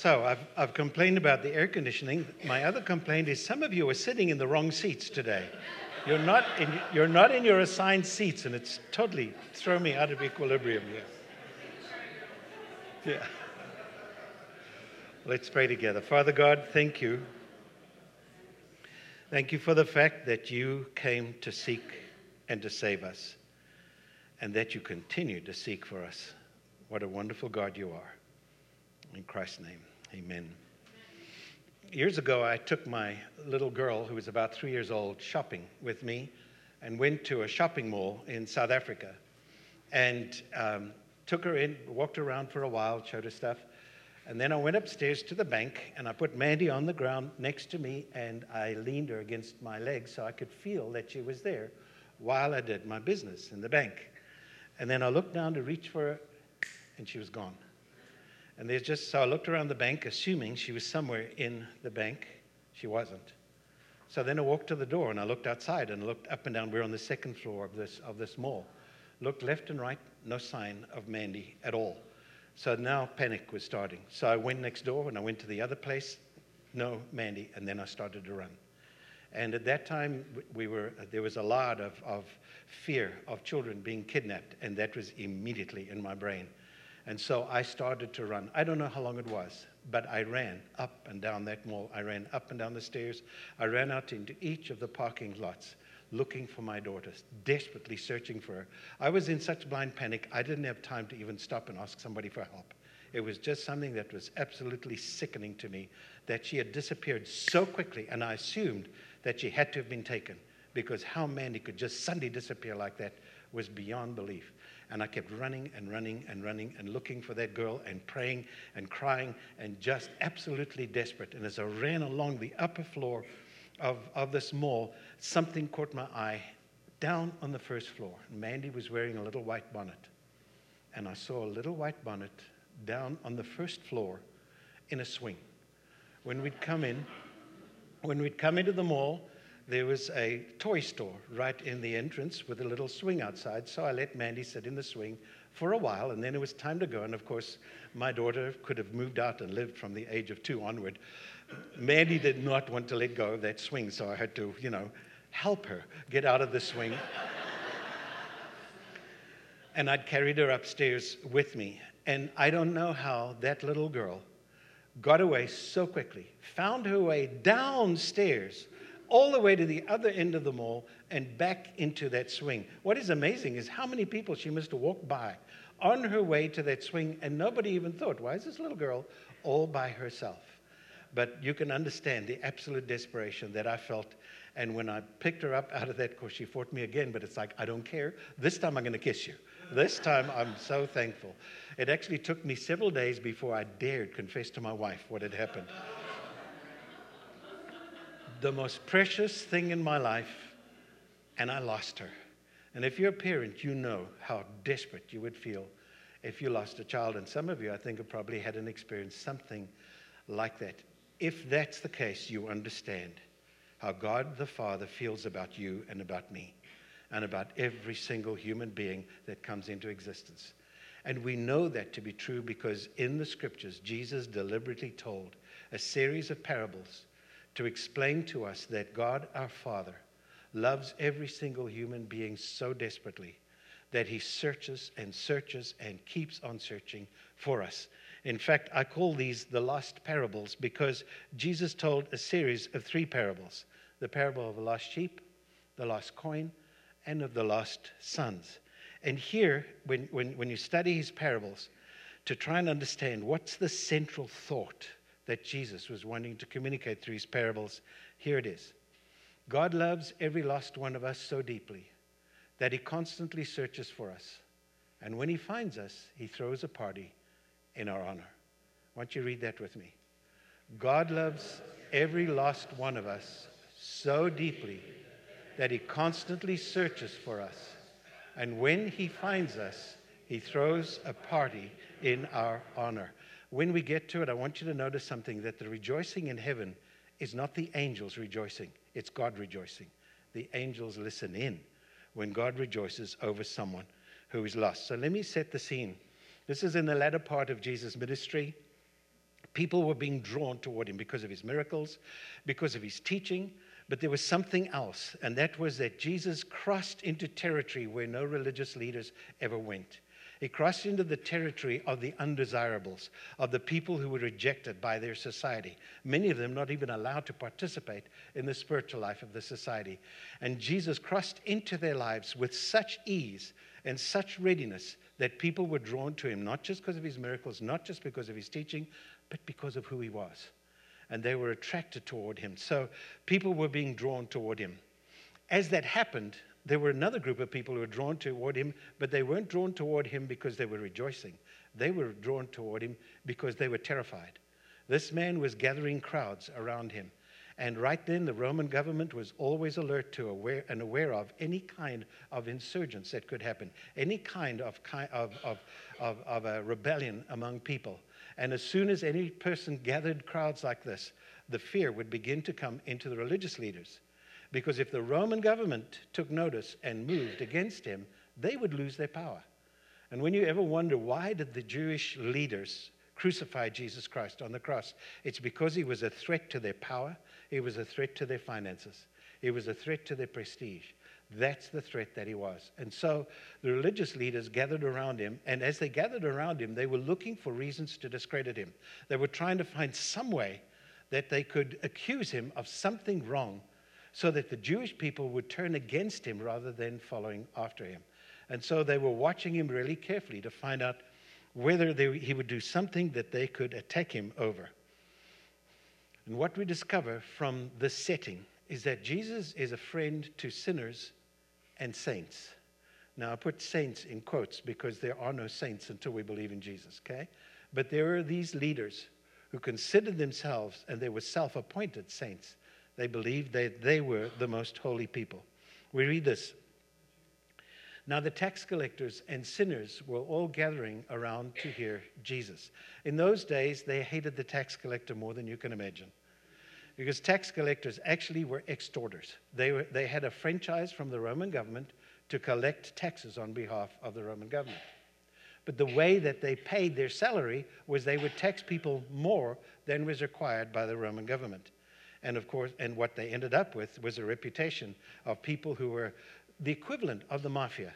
So I've, I've complained about the air conditioning. My other complaint is some of you are sitting in the wrong seats today. You're not in, you're not in your assigned seats, and it's totally thrown me out of equilibrium here. Yeah. Let's pray together. Father God, thank you. Thank you for the fact that you came to seek and to save us, and that you continue to seek for us. What a wonderful God you are. In Christ's name, amen. Years ago, I took my little girl, who was about three years old, shopping with me and went to a shopping mall in South Africa and um, took her in, walked around for a while, showed her stuff. And then I went upstairs to the bank and I put Mandy on the ground next to me and I leaned her against my leg so I could feel that she was there while I did my business in the bank. And then I looked down to reach for her and she was gone. And there's just, so I looked around the bank, assuming she was somewhere in the bank. She wasn't. So then I walked to the door and I looked outside and looked up and down. We're on the second floor of this, of this mall. Looked left and right, no sign of Mandy at all. So now panic was starting. So I went next door and I went to the other place, no Mandy, and then I started to run. And at that time, we were, there was a lot of, of fear of children being kidnapped, and that was immediately in my brain. And so I started to run. I don't know how long it was, but I ran up and down that mall. I ran up and down the stairs. I ran out into each of the parking lots looking for my daughter, desperately searching for her. I was in such blind panic, I didn't have time to even stop and ask somebody for help. It was just something that was absolutely sickening to me that she had disappeared so quickly, and I assumed that she had to have been taken because how Mandy could just suddenly disappear like that was beyond belief. And I kept running and running and running and looking for that girl and praying and crying and just absolutely desperate. And as I ran along the upper floor of, of this mall, something caught my eye down on the first floor. Mandy was wearing a little white bonnet. And I saw a little white bonnet down on the first floor in a swing. When we'd come in, when we'd come into the mall, there was a toy store right in the entrance with a little swing outside. So I let Mandy sit in the swing for a while, and then it was time to go. And of course, my daughter could have moved out and lived from the age of two onward. Mandy did not want to let go of that swing, so I had to, you know, help her get out of the swing. and I'd carried her upstairs with me. And I don't know how that little girl got away so quickly, found her way downstairs all the way to the other end of the mall and back into that swing. What is amazing is how many people she must have walked by on her way to that swing, and nobody even thought, why is this little girl all by herself? But you can understand the absolute desperation that I felt. And when I picked her up out of that, course, she fought me again, but it's like, I don't care. This time I'm going to kiss you. This time I'm so thankful. It actually took me several days before I dared confess to my wife what had happened the most precious thing in my life, and I lost her. And if you're a parent, you know how desperate you would feel if you lost a child. And some of you, I think, have probably had an experience something like that. If that's the case, you understand how God the Father feels about you and about me and about every single human being that comes into existence. And we know that to be true because in the scriptures, Jesus deliberately told a series of parables to explain to us that God our Father loves every single human being so desperately that he searches and searches and keeps on searching for us. In fact, I call these the lost parables because Jesus told a series of three parables the parable of the lost sheep, the lost coin, and of the lost sons. And here, when, when, when you study his parables, to try and understand what's the central thought that Jesus was wanting to communicate through his parables. Here it is God loves every lost one of us so deeply that he constantly searches for us. And when he finds us, he throws a party in our honor. Why don't you read that with me? God loves every lost one of us so deeply that he constantly searches for us. And when he finds us, he throws a party in our honor. When we get to it, I want you to notice something that the rejoicing in heaven is not the angels rejoicing, it's God rejoicing. The angels listen in when God rejoices over someone who is lost. So let me set the scene. This is in the latter part of Jesus' ministry. People were being drawn toward him because of his miracles, because of his teaching, but there was something else, and that was that Jesus crossed into territory where no religious leaders ever went. He crossed into the territory of the undesirables, of the people who were rejected by their society, many of them not even allowed to participate in the spiritual life of the society. And Jesus crossed into their lives with such ease and such readiness that people were drawn to him, not just because of his miracles, not just because of his teaching, but because of who he was. And they were attracted toward him. So people were being drawn toward him. As that happened, there were another group of people who were drawn toward him, but they weren't drawn toward him because they were rejoicing. They were drawn toward him because they were terrified. This man was gathering crowds around him. And right then, the Roman government was always alert to aware, and aware of any kind of insurgence that could happen, any kind of, of, of, of, of a rebellion among people. And as soon as any person gathered crowds like this, the fear would begin to come into the religious leaders. Because if the Roman government took notice and moved against him, they would lose their power. And when you ever wonder why did the Jewish leaders crucify Jesus Christ on the cross, it's because he was a threat to their power, he was a threat to their finances, he was a threat to their prestige. That's the threat that he was. And so the religious leaders gathered around him, and as they gathered around him, they were looking for reasons to discredit him. They were trying to find some way that they could accuse him of something wrong so that the Jewish people would turn against him rather than following after him. And so they were watching him really carefully to find out whether they, he would do something that they could attack him over. And what we discover from this setting is that Jesus is a friend to sinners and saints. Now, I put saints in quotes because there are no saints until we believe in Jesus, okay? But there are these leaders who considered themselves, and they were self appointed saints. They believed that they were the most holy people. We read this. Now, the tax collectors and sinners were all gathering around to hear Jesus. In those days, they hated the tax collector more than you can imagine because tax collectors actually were extorters. They, were, they had a franchise from the Roman government to collect taxes on behalf of the Roman government. But the way that they paid their salary was they would tax people more than was required by the Roman government. And of course, and what they ended up with was a reputation of people who were the equivalent of the mafia,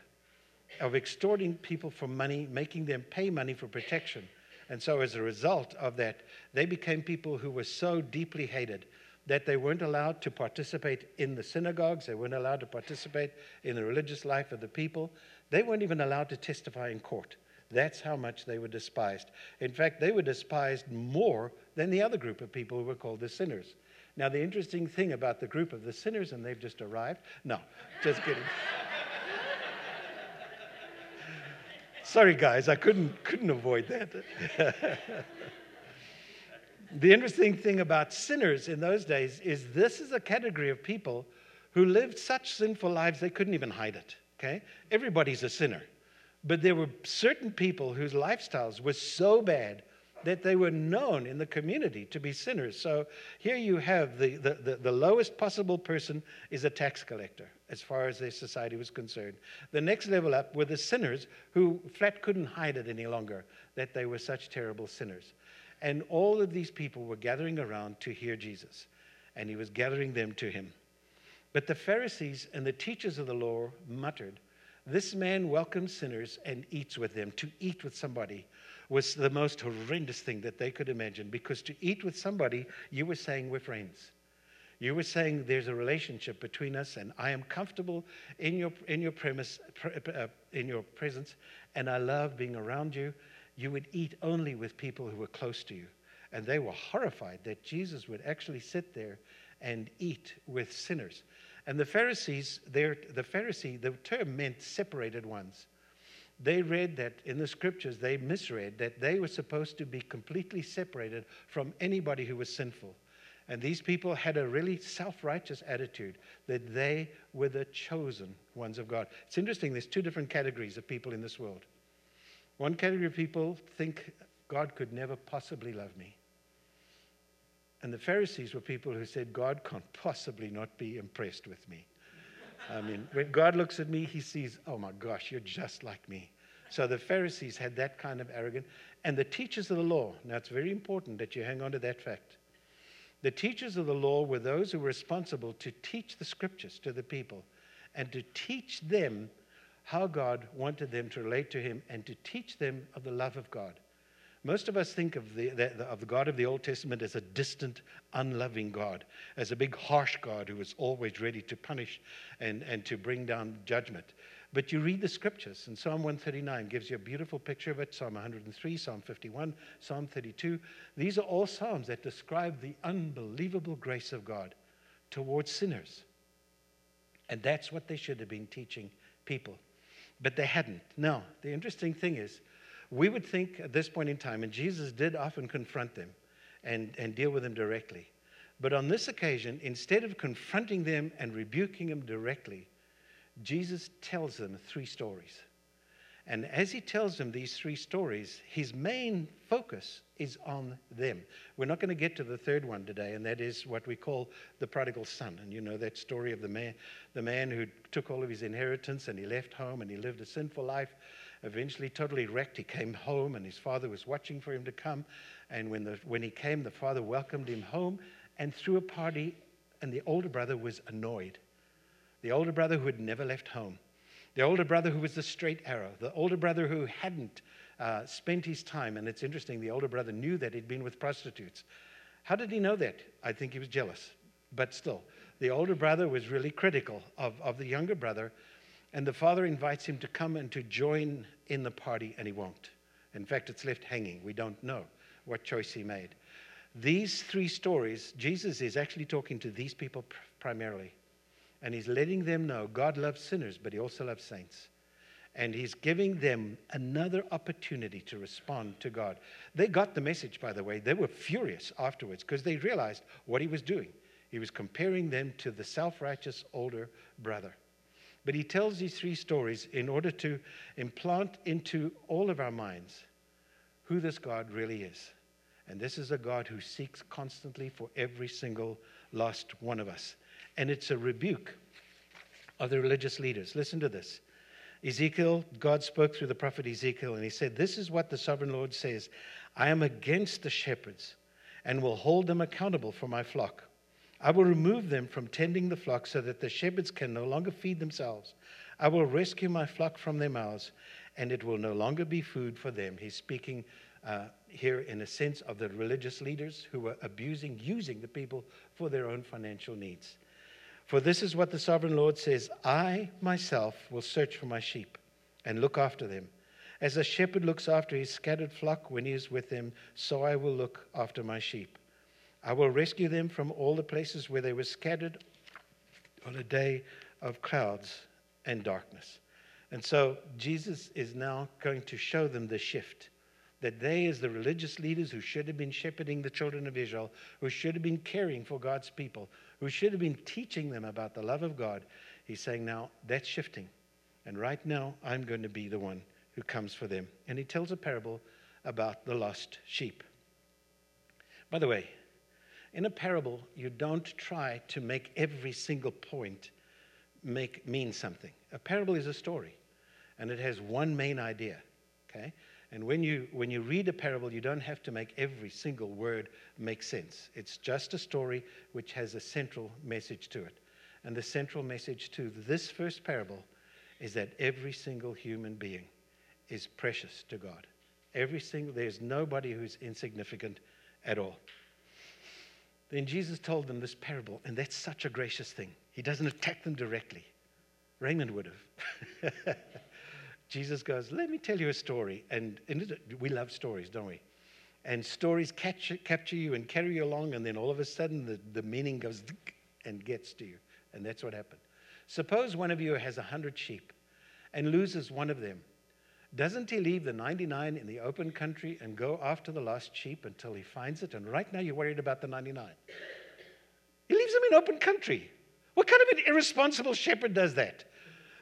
of extorting people for money, making them pay money for protection and so, as a result of that, they became people who were so deeply hated that they weren't allowed to participate in the synagogues, they weren't allowed to participate in the religious life of the people, they weren't even allowed to testify in court. That's how much they were despised. In fact, they were despised more than the other group of people who were called the sinners. Now, the interesting thing about the group of the sinners, and they've just arrived, no, just kidding. Sorry, guys, I couldn't, couldn't avoid that. the interesting thing about sinners in those days is this is a category of people who lived such sinful lives they couldn't even hide it. Okay? Everybody's a sinner. But there were certain people whose lifestyles were so bad that they were known in the community to be sinners. So here you have the, the, the, the, lowest possible person is a tax collector as far as their society was concerned. The next level up were the sinners who flat couldn't hide it any longer that they were such terrible sinners. And all of these people were gathering around to hear Jesus, and he was gathering them to him. But the Pharisees and the teachers of the law muttered, This man welcomes sinners and eats with them. To eat with somebody was the most horrendous thing that they could imagine because to eat with somebody, you were saying we're friends. You were saying there's a relationship between us, and I am comfortable in your, in your, premise, uh, in your presence, and I love being around you. You would eat only with people who were close to you. And they were horrified that Jesus would actually sit there and eat with sinners. And the Pharisees, the Pharisee, the term meant separated ones they read that in the scriptures, they misread that they were supposed to be completely separated from anybody who was sinful. And these people had a really self righteous attitude that they were the chosen ones of God. It's interesting, there's two different categories of people in this world. One category of people think God could never possibly love me. And the Pharisees were people who said, God can't possibly not be impressed with me. I mean, when God looks at me, he sees, oh my gosh, you're just like me. So the Pharisees had that kind of arrogance. And the teachers of the law, now it's very important that you hang on to that fact. The teachers of the law were those who were responsible to teach the scriptures to the people and to teach them how God wanted them to relate to Him and to teach them of the love of God. Most of us think of the, the, of the God of the Old Testament as a distant, unloving God, as a big, harsh God who is always ready to punish and, and to bring down judgment. But you read the scriptures, and Psalm 139 gives you a beautiful picture of it Psalm 103, Psalm 51, Psalm 32. These are all Psalms that describe the unbelievable grace of God towards sinners. And that's what they should have been teaching people. But they hadn't. Now, the interesting thing is, we would think at this point in time, and Jesus did often confront them and, and deal with them directly. But on this occasion, instead of confronting them and rebuking them directly, Jesus tells them three stories. And as he tells them these three stories, his main focus is on them. We're not going to get to the third one today, and that is what we call the prodigal son. And you know that story of the man, the man who took all of his inheritance and he left home and he lived a sinful life, eventually totally wrecked. He came home and his father was watching for him to come. And when, the, when he came, the father welcomed him home and threw a party, and the older brother was annoyed. The older brother who had never left home the older brother who was the straight arrow, the older brother who hadn't uh, spent his time. And it's interesting, the older brother knew that he'd been with prostitutes. How did he know that? I think he was jealous. But still, the older brother was really critical of, of the younger brother. And the father invites him to come and to join in the party, and he won't. In fact, it's left hanging. We don't know what choice he made. These three stories, Jesus is actually talking to these people primarily. And he's letting them know God loves sinners, but he also loves saints. And he's giving them another opportunity to respond to God. They got the message, by the way. They were furious afterwards because they realized what he was doing. He was comparing them to the self righteous older brother. But he tells these three stories in order to implant into all of our minds who this God really is. And this is a God who seeks constantly for every single lost one of us and it's a rebuke of the religious leaders. Listen to this. Ezekiel, God spoke through the prophet Ezekiel, and he said, This is what the sovereign Lord says I am against the shepherds and will hold them accountable for my flock. I will remove them from tending the flock so that the shepherds can no longer feed themselves. I will rescue my flock from their mouths, and it will no longer be food for them. He's speaking uh, here in a sense of the religious leaders who were abusing, using the people for their own financial needs. For this is what the sovereign Lord says I myself will search for my sheep and look after them. As a shepherd looks after his scattered flock when he is with them, so I will look after my sheep. I will rescue them from all the places where they were scattered on a day of clouds and darkness. And so Jesus is now going to show them the shift that they, as the religious leaders who should have been shepherding the children of Israel, who should have been caring for God's people, who should have been teaching them about the love of God, he's saying, now that's shifting. And right now, I'm going to be the one who comes for them. And he tells a parable about the lost sheep. By the way, in a parable, you don't try to make every single point make mean something. A parable is a story, and it has one main idea. Okay? And when you, when you read a parable, you don't have to make every single word make sense. It's just a story which has a central message to it. And the central message to this first parable is that every single human being is precious to God. Every single, there's nobody who's insignificant at all. Then Jesus told them this parable, and that's such a gracious thing. He doesn't attack them directly. Raymond would have. Jesus goes, Let me tell you a story. And, and we love stories, don't we? And stories catch, capture you and carry you along, and then all of a sudden the, the meaning goes and gets to you. And that's what happened. Suppose one of you has a hundred sheep and loses one of them. Doesn't he leave the 99 in the open country and go after the lost sheep until he finds it? And right now you're worried about the 99. He leaves them in open country. What kind of an irresponsible shepherd does that?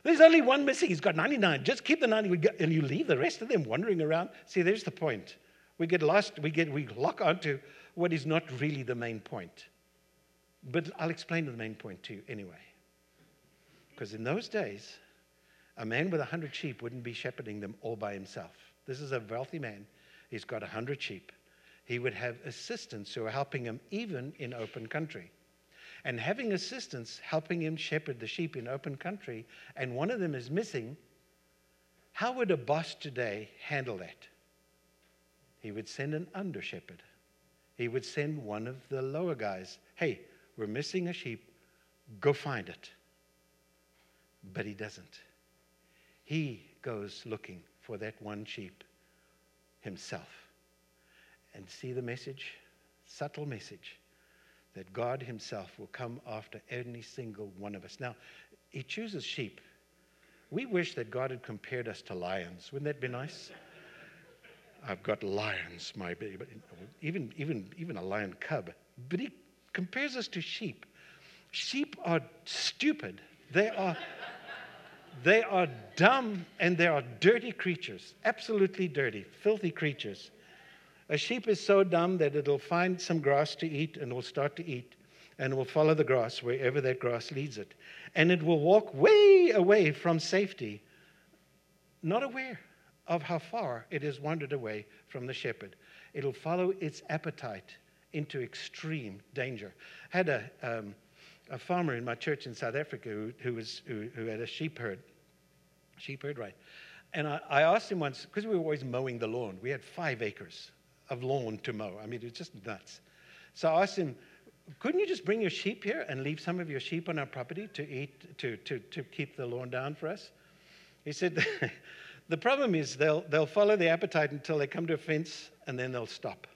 There's only one missing. He's got 99. Just keep the 99 and you leave the rest of them wandering around. See, there's the point. We get lost, we, get, we lock onto what is not really the main point. But I'll explain the main point to you anyway. Because in those days, A man with a hundred sheep wouldn't be shepherding them all by himself. This is a wealthy man. He's got a hundred sheep. He would have assistants who are helping him even in open country. And having assistants helping him shepherd the sheep in open country, and one of them is missing, how would a boss today handle that? He would send an under shepherd. He would send one of the lower guys, hey, we're missing a sheep, go find it. But he doesn't. He goes looking for that one sheep himself. And see the message? Subtle message that God Himself will come after every single one of us. Now, He chooses sheep. We wish that God had compared us to lions. Wouldn't that be nice? I've got lions, my baby. Even, even, even a lion cub. But He compares us to sheep. Sheep are stupid. They are. They are dumb and they are dirty creatures, absolutely dirty, filthy creatures. A sheep is so dumb that it'll find some grass to eat and will start to eat and will follow the grass wherever that grass leads it. And it will walk way away from safety, not aware of how far it has wandered away from the shepherd. It'll follow its appetite into extreme danger. Had a, um, a farmer in my church in South Africa who, who, was, who, who had a sheep herd. Sheep herd, right. And I, I asked him once, because we were always mowing the lawn, we had five acres of lawn to mow. I mean, it's just nuts. So I asked him, couldn't you just bring your sheep here and leave some of your sheep on our property to eat, to, to, to keep the lawn down for us? He said, the problem is they'll, they'll follow the appetite until they come to a fence and then they'll stop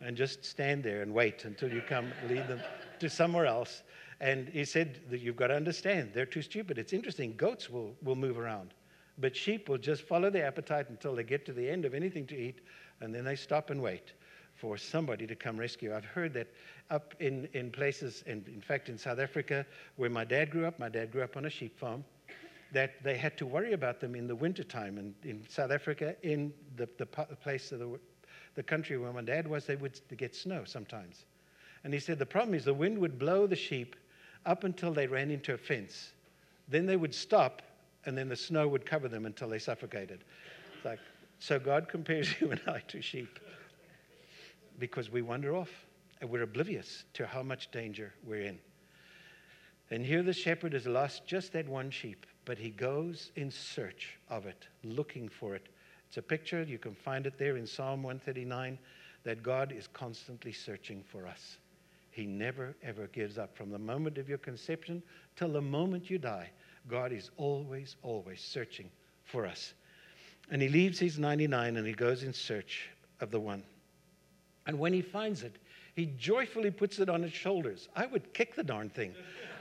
and just stand there and wait until you come lead them to somewhere else. And he said that you've got to understand, they're too stupid. It's interesting, goats will, will move around, but sheep will just follow the appetite until they get to the end of anything to eat and then they stop and wait for somebody to come rescue. I've heard that up in, in places, and in fact in South Africa, where my dad grew up, my dad grew up on a sheep farm, that they had to worry about them in the wintertime. And in South Africa, in the, the place of the, the country where my dad was, they would get snow sometimes. And he said the problem is the wind would blow the sheep up until they ran into a fence. Then they would stop, and then the snow would cover them until they suffocated. It's like, so God compares you and I to sheep because we wander off and we're oblivious to how much danger we're in. And here the shepherd has lost just that one sheep, but he goes in search of it, looking for it. It's a picture, you can find it there in Psalm 139, that God is constantly searching for us. He never, ever gives up. From the moment of your conception till the moment you die, God is always, always searching for us. And he leaves his 99 and he goes in search of the one. And when he finds it, he joyfully puts it on his shoulders. I would kick the darn thing.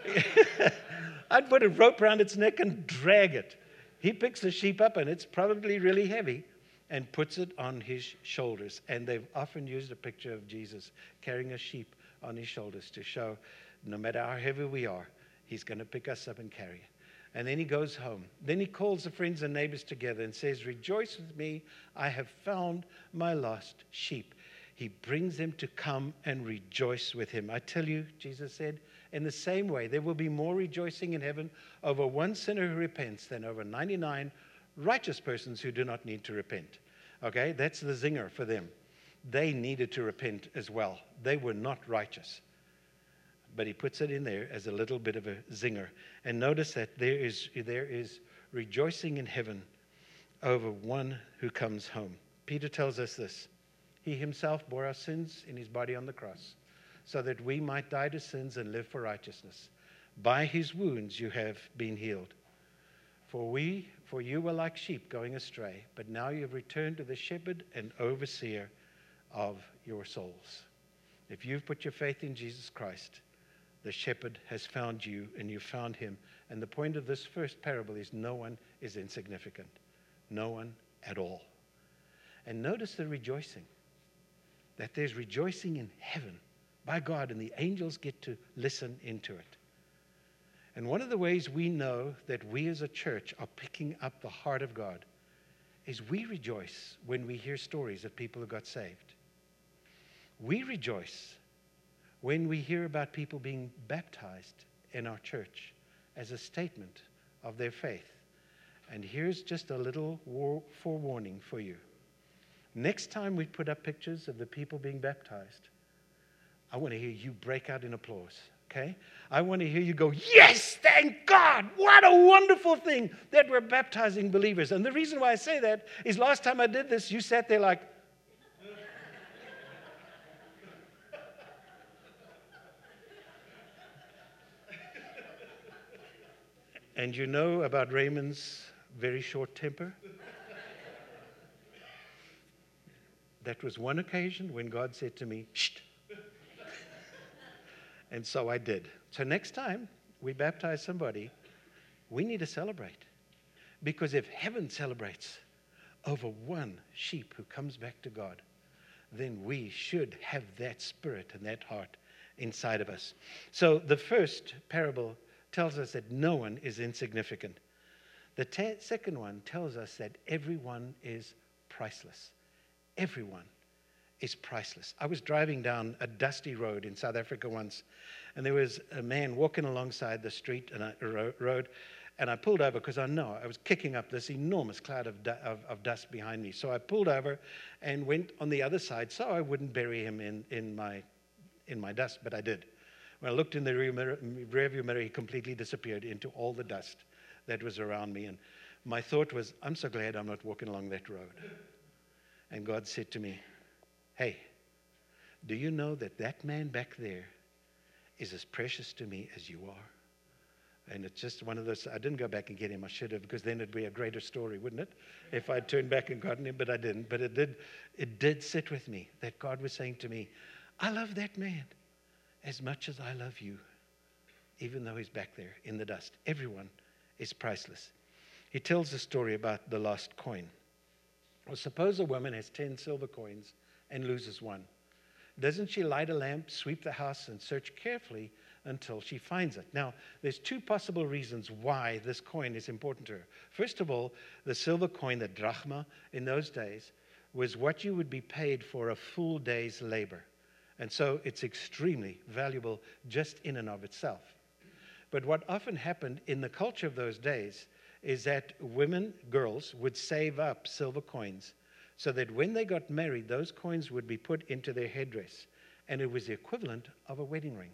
I'd put a rope around its neck and drag it. He picks the sheep up, and it's probably really heavy, and puts it on his shoulders. And they've often used a picture of Jesus carrying a sheep on his shoulders to show no matter how heavy we are, he's going to pick us up and carry it. And then he goes home. Then he calls the friends and neighbors together and says, Rejoice with me, I have found my lost sheep. He brings them to come and rejoice with him. I tell you, Jesus said, in the same way, there will be more rejoicing in heaven over one sinner who repents than over 99 righteous persons who do not need to repent. Okay, that's the zinger for them. They needed to repent as well, they were not righteous but he puts it in there as a little bit of a zinger. And notice that there is, there is rejoicing in heaven over one who comes home. Peter tells us this He himself bore our sins in his body on the cross, so that we might die to sins and live for righteousness. By his wounds you have been healed. For we, for you were like sheep going astray, but now you have returned to the shepherd and overseer of your souls. If you've put your faith in Jesus Christ, the shepherd has found you and you found him. And the point of this first parable is no one is insignificant, no one at all. And notice the rejoicing that there's rejoicing in heaven by God, and the angels get to listen into it. And one of the ways we know that we as a church are picking up the heart of God is we rejoice when we hear stories of people who got saved. We rejoice when we hear about people being baptized in our church as a statement of their faith. And here's just a little war- forewarning for you. Next time we put up pictures of the people being baptized, I want to hear you break out in applause. Okay? I want to hear you go, Yes, thank God. What a wonderful thing that we're baptizing believers. And the reason why I say that is last time I did this, you sat there like, And you know about Raymond's very short temper? that was one occasion when God said to me, Shh. and so I did. So next time we baptize somebody, we need to celebrate. Because if heaven celebrates over one sheep who comes back to God, then we should have that spirit and that heart inside of us. So the first parable tells us that no one is insignificant. The te- second one tells us that everyone is priceless. Everyone is priceless. I was driving down a dusty road in South Africa once, and there was a man walking alongside the street and a road, and I pulled over because I know I was kicking up this enormous cloud of, du- of, of, dust behind me. So I pulled over and went on the other side so I wouldn't bury him in, in, my, in my dust, but I did. When I looked in the rearview mirror, he completely disappeared into all the dust that was around me. And my thought was, I'm so glad I'm not walking along that road. And God said to me, Hey, do you know that that man back there is as precious to me as you are? And it's just one of those. I didn't go back and get him. I should have, because then it'd be a greater story, wouldn't it? If I'd turned back and gotten him, but I didn't. But it did, it did sit with me that God was saying to me, I love that man as much as I love you, even though he's back there in the dust. Everyone is priceless. He tells a story about the lost coin. Well, suppose a woman has 10 silver coins and loses one. Doesn't she light a lamp, sweep the house, and search carefully until she finds it? Now, there's two possible reasons why this coin is important to her. First of all, the silver coin, the drachma, in those days, was what you would be paid for a full day's labor. And so it's extremely valuable just in and of itself. But what often happened in the culture of those days is that women, girls, would save up silver coins so that when they got married, those coins would be put into their headdress. And it was the equivalent of a wedding ring.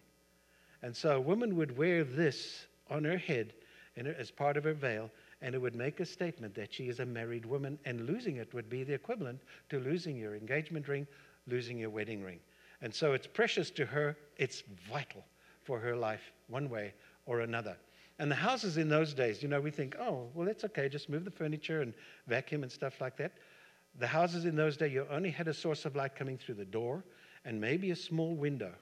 And so a woman would wear this on her head as part of her veil, and it would make a statement that she is a married woman, and losing it would be the equivalent to losing your engagement ring, losing your wedding ring. And so it's precious to her, it's vital for her life, one way or another. And the houses in those days, you know, we think, oh, well, that's okay, just move the furniture and vacuum and stuff like that. The houses in those days, you only had a source of light coming through the door and maybe a small window.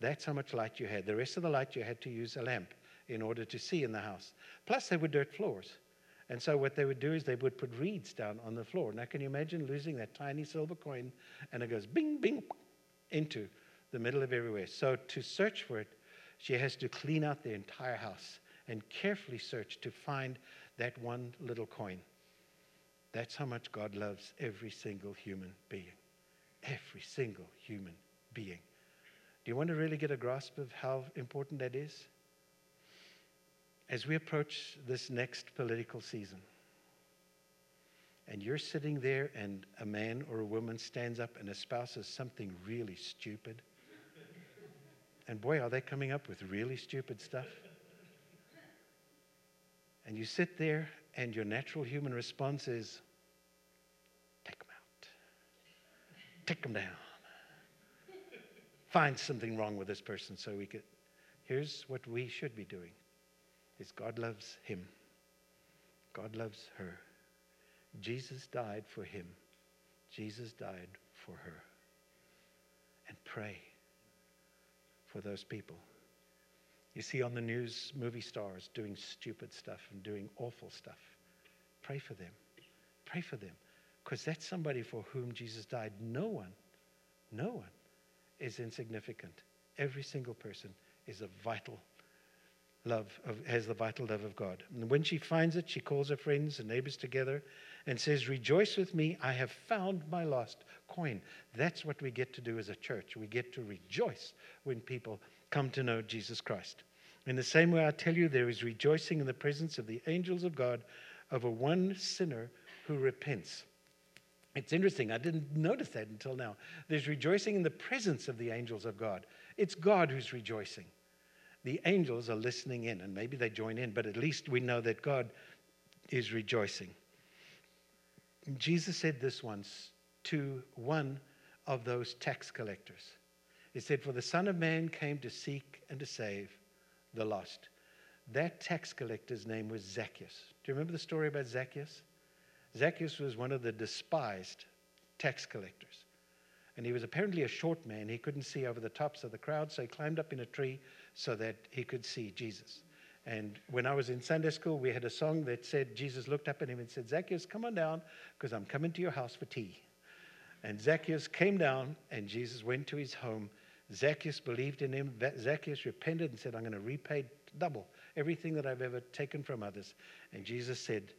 That's how much light you had. The rest of the light, you had to use a lamp in order to see in the house. Plus, they were dirt floors. And so, what they would do is they would put reeds down on the floor. Now, can you imagine losing that tiny silver coin and it goes bing, bing, into the middle of everywhere. So to search for it, she has to clean out the entire house and carefully search to find that one little coin. That's how much God loves every single human being. Every single human being. Do you want to really get a grasp of how important that is? As we approach this next political season, and you're sitting there and a man or a woman stands up and espouses something really stupid. And boy, are they coming up with really stupid stuff. And you sit there, and your natural human response is take them out, take them down, find something wrong with this person so we could. Here's what we should be doing is God loves him. God loves her. Jesus died for him. Jesus died for her. And pray for those people. You see on the news movie stars doing stupid stuff and doing awful stuff. Pray for them. Pray for them. Because that's somebody for whom Jesus died. No one, no one is insignificant. Every single person is a vital love of, has the vital love of God. And when she finds it, she calls her friends and neighbors together and says, Rejoice with me, I have found my lost coin. That's what we get to do as a church. We get to rejoice when people come to know Jesus Christ. In the same way, I tell you, there is rejoicing in the presence of the angels of God over one sinner who repents. It's interesting, I didn't notice that until now. There's rejoicing in the presence of the angels of God. It's God who's rejoicing. The angels are listening in, and maybe they join in, but at least we know that God is rejoicing. Jesus said this once to one of those tax collectors. He said, For the Son of Man came to seek and to save the lost. That tax collector's name was Zacchaeus. Do you remember the story about Zacchaeus? Zacchaeus was one of the despised tax collectors. And he was apparently a short man. He couldn't see over the tops of the crowd, so he climbed up in a tree so that he could see Jesus. And when I was in Sunday school, we had a song that said, Jesus looked up at him and said, Zacchaeus, come on down, because I'm coming to your house for tea. And Zacchaeus came down, and Jesus went to his home. Zacchaeus believed in him. Zacchaeus repented and said, I'm going to repay double everything that I've ever taken from others. And Jesus said,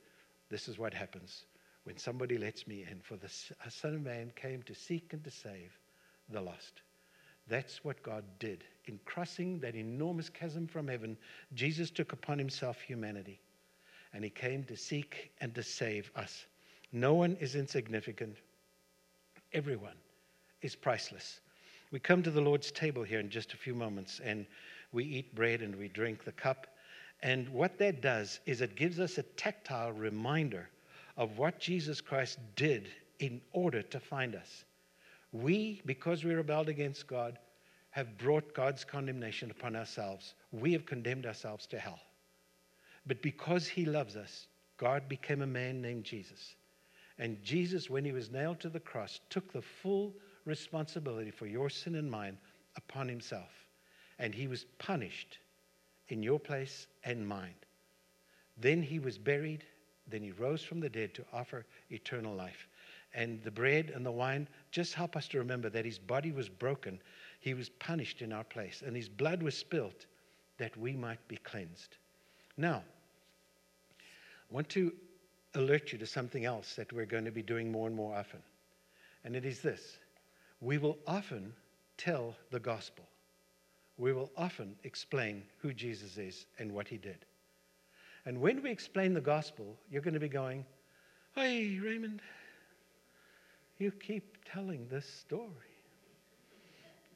This is what happens when somebody lets me in. For the Son of Man came to seek and to save the lost. That's what God did. In crossing that enormous chasm from heaven, Jesus took upon himself humanity. And he came to seek and to save us. No one is insignificant, everyone is priceless. We come to the Lord's table here in just a few moments, and we eat bread and we drink the cup. And what that does is it gives us a tactile reminder of what Jesus Christ did in order to find us. We, because we rebelled against God, have brought God's condemnation upon ourselves. We have condemned ourselves to hell. But because He loves us, God became a man named Jesus. And Jesus, when He was nailed to the cross, took the full responsibility for your sin and mine upon Himself. And He was punished in your place and mine. Then He was buried then he rose from the dead to offer eternal life. And the bread and the wine just help us to remember that his body was broken. He was punished in our place, and his blood was spilt that we might be cleansed. Now, I want to alert you to something else that we're going to be doing more and more often. And it is this we will often tell the gospel, we will often explain who Jesus is and what he did. And when we explain the gospel, you're going to be going, Hey, Raymond, you keep telling this story.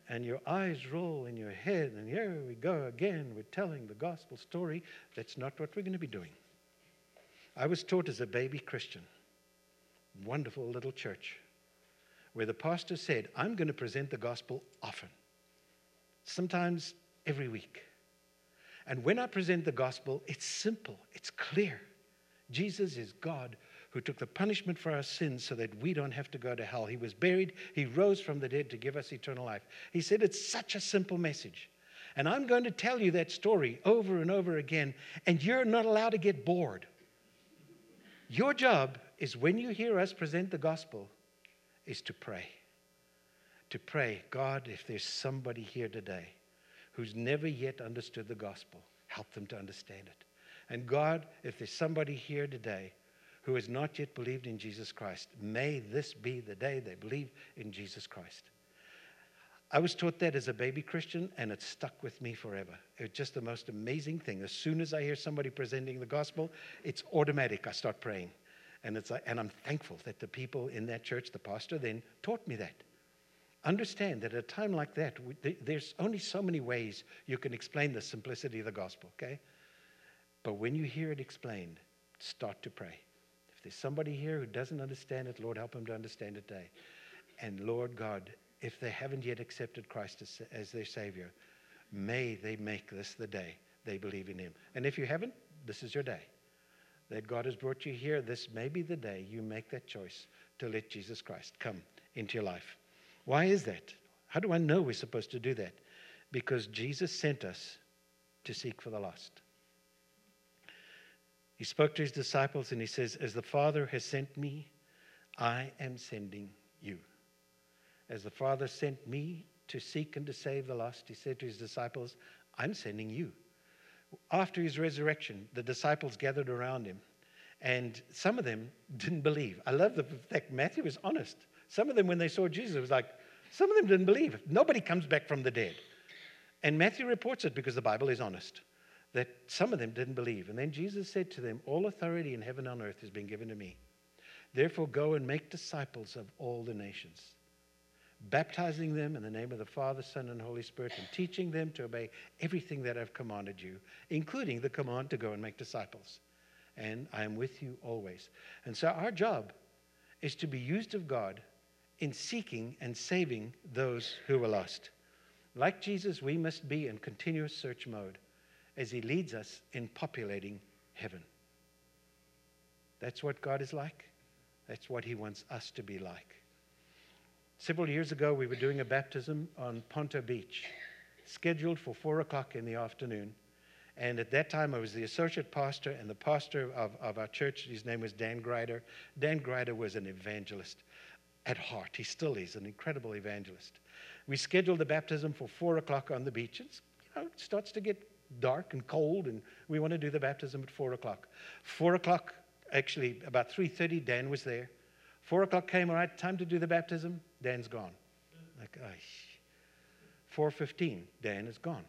And your eyes roll in your head, and here we go again. We're telling the gospel story. That's not what we're going to be doing. I was taught as a baby Christian, wonderful little church, where the pastor said, I'm going to present the gospel often, sometimes every week. And when I present the gospel, it's simple, it's clear. Jesus is God who took the punishment for our sins so that we don't have to go to hell. He was buried, He rose from the dead to give us eternal life. He said it's such a simple message. And I'm going to tell you that story over and over again, and you're not allowed to get bored. Your job is when you hear us present the gospel, is to pray. To pray, God, if there's somebody here today who's never yet understood the gospel. Help them to understand it. And God, if there's somebody here today who has not yet believed in Jesus Christ, may this be the day they believe in Jesus Christ. I was taught that as a baby Christian, and it stuck with me forever. It's just the most amazing thing. As soon as I hear somebody presenting the gospel, it's automatic. I start praying. And, it's like, and I'm thankful that the people in that church, the pastor then, taught me that. Understand that at a time like that, there's only so many ways you can explain the simplicity of the gospel, okay? But when you hear it explained, start to pray. If there's somebody here who doesn't understand it, Lord, help them to understand it today. And Lord God, if they haven't yet accepted Christ as, as their Savior, may they make this the day they believe in Him. And if you haven't, this is your day. That God has brought you here, this may be the day you make that choice to let Jesus Christ come into your life. Why is that? How do I know we're supposed to do that? Because Jesus sent us to seek for the lost. He spoke to his disciples and he says, As the Father has sent me, I am sending you. As the Father sent me to seek and to save the lost, he said to his disciples, I'm sending you. After his resurrection, the disciples gathered around him, and some of them didn't believe. I love the fact Matthew was honest. Some of them, when they saw Jesus, was like, some of them didn't believe. Nobody comes back from the dead. And Matthew reports it because the Bible is honest. That some of them didn't believe. And then Jesus said to them, All authority in heaven and on earth has been given to me. Therefore, go and make disciples of all the nations, baptizing them in the name of the Father, Son, and Holy Spirit, and teaching them to obey everything that I've commanded you, including the command to go and make disciples. And I am with you always. And so, our job is to be used of God in seeking and saving those who are lost. Like Jesus, we must be in continuous search mode as He leads us in populating heaven. That's what God is like. That's what He wants us to be like. Several years ago, we were doing a baptism on Ponto Beach, scheduled for 4 o'clock in the afternoon. And at that time, I was the associate pastor and the pastor of, of our church. His name was Dan Grider. Dan Grider was an evangelist at heart. He still is an incredible evangelist. We scheduled the baptism for 4 o'clock on the beach. It's, you know, it starts to get dark and cold, and we want to do the baptism at 4 o'clock. 4 o'clock, actually, about 3.30, Dan was there. 4 o'clock came, all right, time to do the baptism. Dan's gone. Like, ay. 4.15, Dan is gone.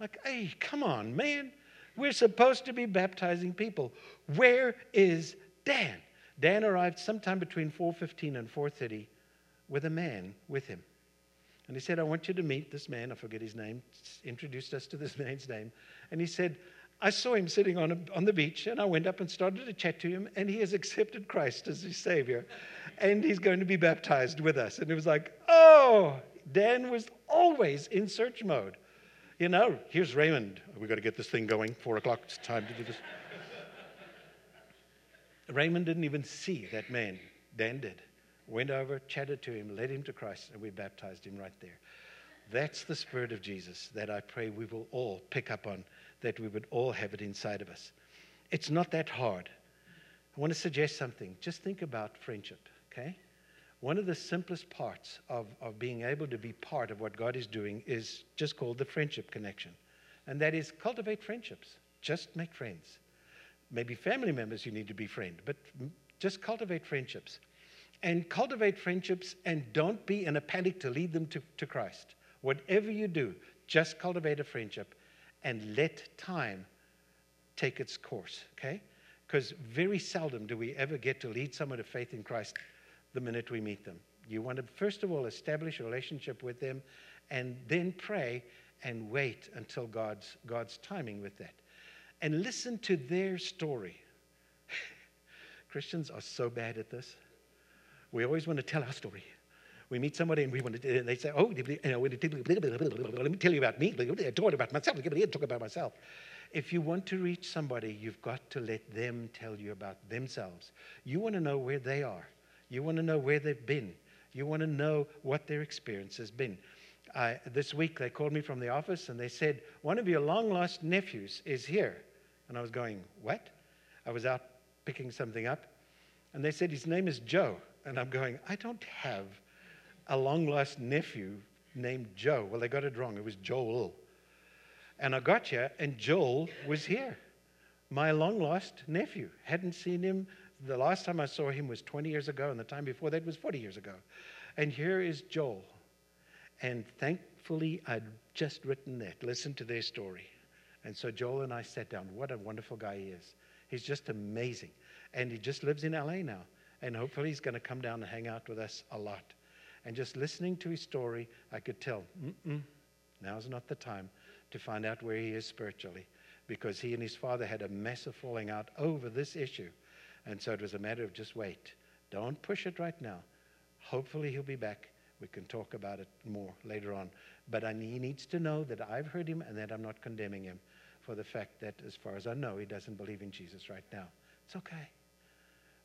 Like, hey, come on, man. We're supposed to be baptizing people. Where is Dan? Dan arrived sometime between 4:15 and 4:30 with a man with him. And he said, I want you to meet this man. I forget his name. Introduced us to this man's name. And he said, I saw him sitting on, a, on the beach, and I went up and started to chat to him, and he has accepted Christ as his Savior. And he's going to be baptized with us. And it was like, oh, Dan was always in search mode. You know, here's Raymond. We've got to get this thing going. Four o'clock, it's time to do this. Raymond didn't even see that man. Dan did. Went over, chatted to him, led him to Christ, and we baptized him right there. That's the Spirit of Jesus that I pray we will all pick up on, that we would all have it inside of us. It's not that hard. I want to suggest something. Just think about friendship, okay? One of the simplest parts of, of being able to be part of what God is doing is just called the friendship connection. And that is cultivate friendships. Just make friends. Maybe family members you need to befriend, but just cultivate friendships. And cultivate friendships and don't be in a panic to lead them to, to Christ. Whatever you do, just cultivate a friendship and let time take its course, okay? Because very seldom do we ever get to lead someone to faith in Christ the minute we meet them. You want to, first of all, establish a relationship with them and then pray and wait until God's, God's timing with that. And listen to their story. Christians are so bad at this. We always want to tell our story. We meet somebody and we want to, they say, oh, you know, let me tell you about me. Talk about myself. Talk about myself. If you want to reach somebody, you've got to let them tell you about themselves. You want to know where they are. You want to know where they've been. You want to know what their experience has been. This week, they called me from the office and they said, One of your long lost nephews is here. And I was going, What? I was out picking something up. And they said, His name is Joe. And I'm going, I don't have a long lost nephew named Joe. Well, they got it wrong. It was Joel. And I got here, and Joel was here. My long lost nephew. Hadn't seen him the last time I saw him was 20 years ago, and the time before that was 40 years ago. And here is Joel. And thankfully, I'd just written that. Listen to their story. And so Joel and I sat down. What a wonderful guy he is. He's just amazing. And he just lives in LA now. And hopefully, he's going to come down and hang out with us a lot. And just listening to his story, I could tell, now's not the time to find out where he is spiritually because he and his father had a massive falling out over this issue. And so it was a matter of just wait. Don't push it right now. Hopefully, he'll be back. We can talk about it more later on. But he needs to know that I've heard him and that I'm not condemning him for the fact that, as far as I know, he doesn't believe in Jesus right now. It's okay.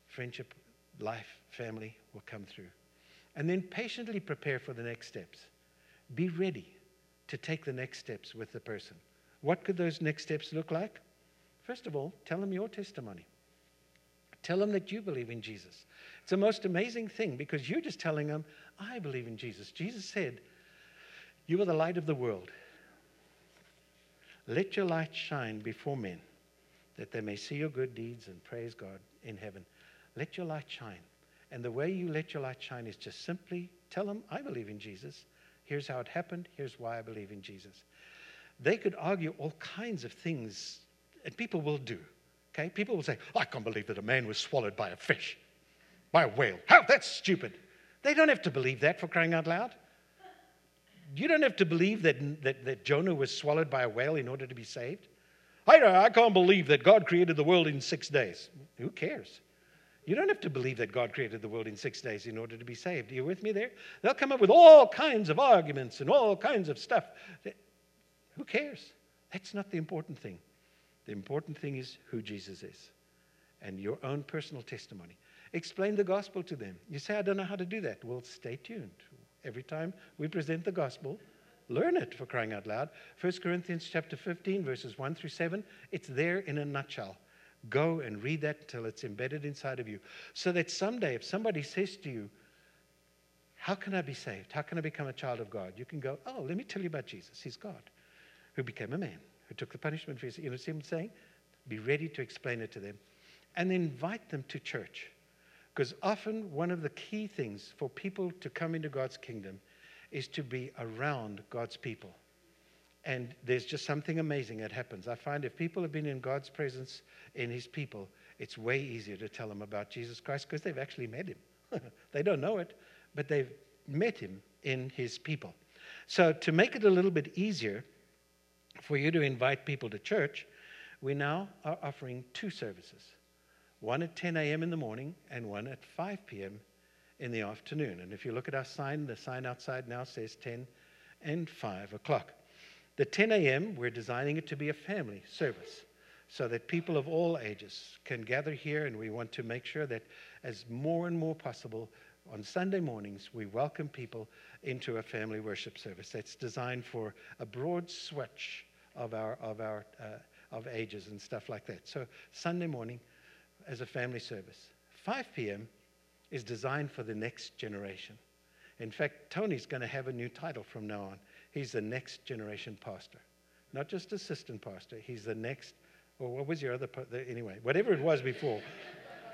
Friendship, life, family will come through. And then patiently prepare for the next steps. Be ready to take the next steps with the person. What could those next steps look like? First of all, tell them your testimony. Tell them that you believe in Jesus. It's the most amazing thing because you're just telling them, I believe in Jesus. Jesus said, You are the light of the world. Let your light shine before men that they may see your good deeds and praise God in heaven. Let your light shine. And the way you let your light shine is just simply tell them, I believe in Jesus. Here's how it happened. Here's why I believe in Jesus. they could argue all kinds of things, and people will do. Okay? People will say, I can't believe that a man was swallowed by a fish, by a whale. How? That's stupid. They don't have to believe that for crying out loud. You don't have to believe that, that, that Jonah was swallowed by a whale in order to be saved. I, I can't believe that God created the world in six days. Who cares? You don't have to believe that God created the world in six days in order to be saved. Are you with me there? They'll come up with all kinds of arguments and all kinds of stuff. Who cares? That's not the important thing. The important thing is who Jesus is and your own personal testimony. Explain the gospel to them. You say, I don't know how to do that. Well, stay tuned. Every time we present the gospel, learn it for crying out loud. 1 Corinthians chapter 15, verses 1 through 7, it's there in a nutshell. Go and read that until it's embedded inside of you. So that someday, if somebody says to you, How can I be saved? How can I become a child of God? You can go, Oh, let me tell you about Jesus. He's God who became a man, who took the punishment for his. You know what I'm saying? Be ready to explain it to them and invite them to church. Because often one of the key things for people to come into God's kingdom is to be around God's people. And there's just something amazing that happens. I find if people have been in God's presence in his people, it's way easier to tell them about Jesus Christ because they've actually met him. they don't know it, but they've met him in his people. So, to make it a little bit easier for you to invite people to church, we now are offering two services one at 10 a.m. in the morning and one at 5 p.m. in the afternoon. And if you look at our sign, the sign outside now says 10 and 5 o'clock. The 10 a.m., we're designing it to be a family service so that people of all ages can gather here, and we want to make sure that as more and more possible, on Sunday mornings, we welcome people into a family worship service that's designed for a broad switch of our, of our uh, of ages and stuff like that. So Sunday morning as a family service. 5 p.m. is designed for the next generation. In fact, Tony's going to have a new title from now on. He's the next generation pastor, not just assistant pastor. He's the next, or what was your other, anyway, whatever it was before.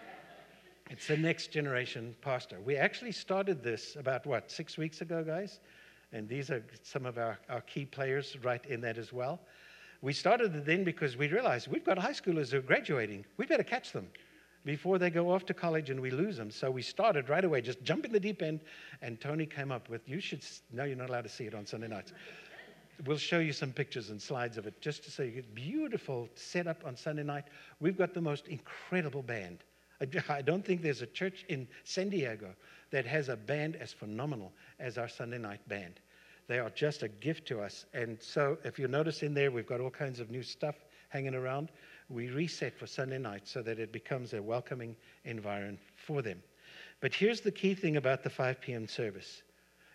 it's the next generation pastor. We actually started this about what, six weeks ago, guys? And these are some of our, our key players right in that as well. We started it then because we realized we've got high schoolers who are graduating. We better catch them before they go off to college and we lose them. So we started right away, just jump in the deep end. And Tony came up with, you should, no, you're not allowed to see it on Sunday nights. We'll show you some pictures and slides of it just to say you beautiful setup on Sunday night. We've got the most incredible band. I don't think there's a church in San Diego that has a band as phenomenal as our Sunday night band. They are just a gift to us. And so, if you notice in there, we've got all kinds of new stuff hanging around. We reset for Sunday night so that it becomes a welcoming environment for them. But here's the key thing about the 5 p.m. service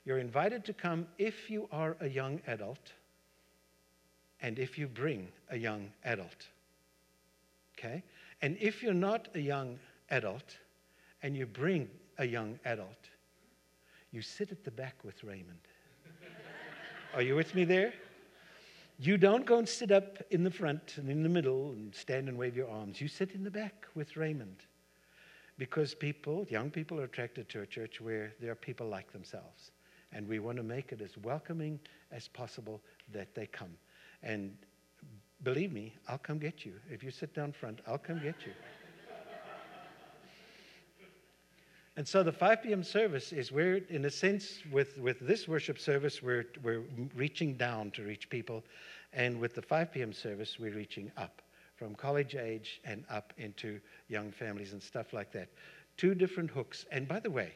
you're invited to come if you are a young adult and if you bring a young adult. Okay? And if you're not a young adult and you bring a young adult, you sit at the back with Raymond. Are you with me there? You don't go and sit up in the front and in the middle and stand and wave your arms. You sit in the back with Raymond. Because people, young people, are attracted to a church where there are people like themselves. And we want to make it as welcoming as possible that they come. And believe me, I'll come get you. If you sit down front, I'll come get you. And so the 5 p.m. service is where, in a sense, with, with this worship service, we're, we're reaching down to reach people. And with the 5 p.m. service, we're reaching up from college age and up into young families and stuff like that. Two different hooks. And by the way,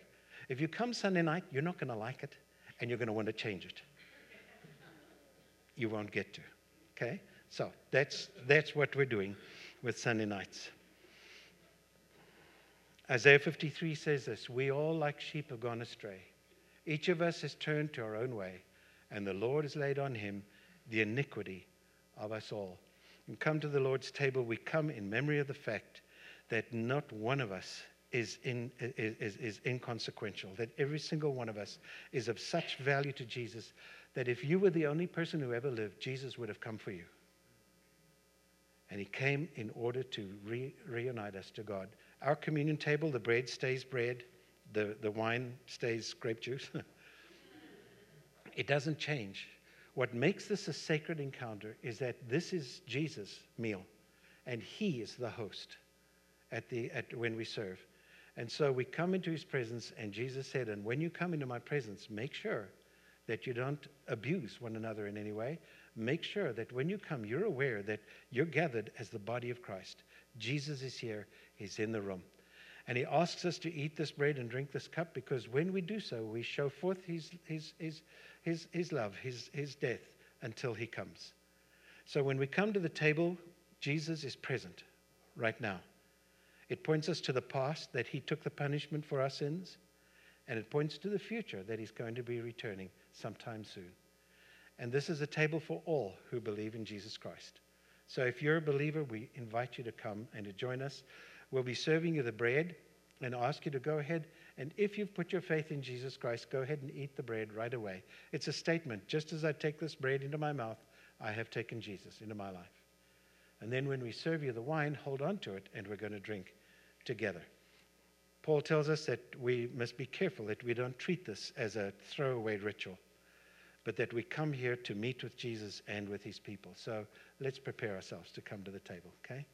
if you come Sunday night, you're not going to like it and you're going to want to change it. You won't get to. Okay? So that's, that's what we're doing with Sunday nights. Isaiah 53 says this We all, like sheep, have gone astray. Each of us has turned to our own way, and the Lord has laid on him the iniquity of us all. And come to the Lord's table, we come in memory of the fact that not one of us is, in, is, is inconsequential, that every single one of us is of such value to Jesus that if you were the only person who ever lived, Jesus would have come for you. And he came in order to re- reunite us to God. Our communion table, the bread stays bread, the, the wine stays grape juice. it doesn't change. What makes this a sacred encounter is that this is Jesus' meal, and He is the host at the, at, when we serve. And so we come into His presence, and Jesus said, And when you come into my presence, make sure that you don't abuse one another in any way. Make sure that when you come, you're aware that you're gathered as the body of Christ. Jesus is here, He's in the room. And He asks us to eat this bread and drink this cup because when we do so, we show forth His, his, his, his, his love, his, his death until He comes. So when we come to the table, Jesus is present right now. It points us to the past that He took the punishment for our sins, and it points to the future that He's going to be returning sometime soon. And this is a table for all who believe in Jesus Christ. So if you're a believer, we invite you to come and to join us. We'll be serving you the bread and ask you to go ahead. And if you've put your faith in Jesus Christ, go ahead and eat the bread right away. It's a statement. Just as I take this bread into my mouth, I have taken Jesus into my life. And then when we serve you the wine, hold on to it, and we're going to drink together. Paul tells us that we must be careful that we don't treat this as a throwaway ritual but that we come here to meet with Jesus and with his people. So let's prepare ourselves to come to the table, okay?